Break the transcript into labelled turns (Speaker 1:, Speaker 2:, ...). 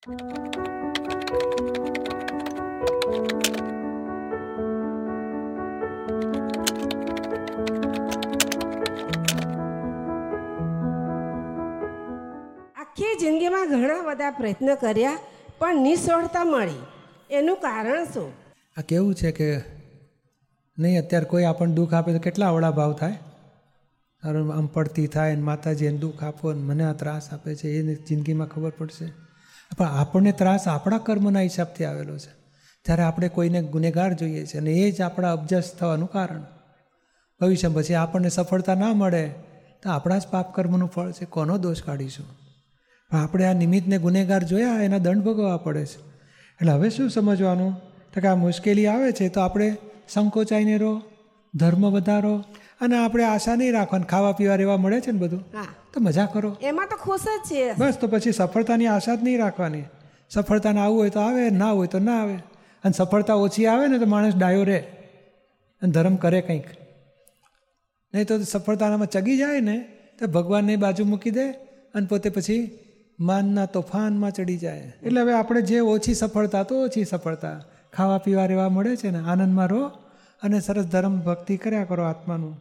Speaker 1: આખી જિંદગીમાં ઘણા બધા પ્રયત્ન કર્યા, પણ નિષ્ફળતા મળી. એનું કારણ શું?
Speaker 2: આ કેવું છે કે નહીં, અત્યારે કોઈ આપણને દુઃખ આપે તો કેટલા અવળા ભાવ થાય? આમ પડતી થાય ને માતાજી એને દુઃખ આપો ને મને આ ત્રાસ આપે છે એની જિંદગીમાં ખબર પડશે. પણ આપણને ત્રાસ આપણા કર્મના હિસાબથી આવેલો છે. જ્યારે આપણે કોઈને ગુનેગાર જોઈએ છે અને એ જ આપણા અબજસ થવાનું કારણ. ભવિષ્ય પછી આપણને સફળતા ના મળે તો આપણા જ પાપ કર્મનું ફળ છે. કોનો દોષ કાઢીશું? પણ આપણે આ નિમિત્તને ગુનેગાર જોયા એના દંડ ભોગવવા પડે છે. એટલે હવે શું સમજવાનું? તો કે આ મુશ્કેલી આવે છે તો આપણે સંકોચાઈને રહો, ધર્મ વધારો અને આપણે આશા નહીં રાખવાની ખાવા પીવા રહેવા મળે છે ને બધું તો મજા કરો.
Speaker 1: એમાં તો ખુશ જ છે
Speaker 2: બસ તો પછી સફળતાની આશા જ નહીં રાખવાની. સફળતાને આવવું હોય તો આવે ના હોય તો ના આવે. અને સફળતા ઓછી આવે ને તો માણસ ડાયો રહે. અને ધર્મ કરે કંઈક. નહીં તો સફળતાનામાં ચગી જાય ને તો ભગવાનને બાજુ મૂકી દે અને પોતે પછી માનના તોફાનમાં ચડી જાય. એટલે હવે આપણે જે ઓછી સફળતા તો ઓછી સફળતા. ખાવા પીવા રહેવા મળે છે ને આનંદમાં રહો અને સરસ ધર્મ ભક્તિ કર્યા કરો આત્માનું.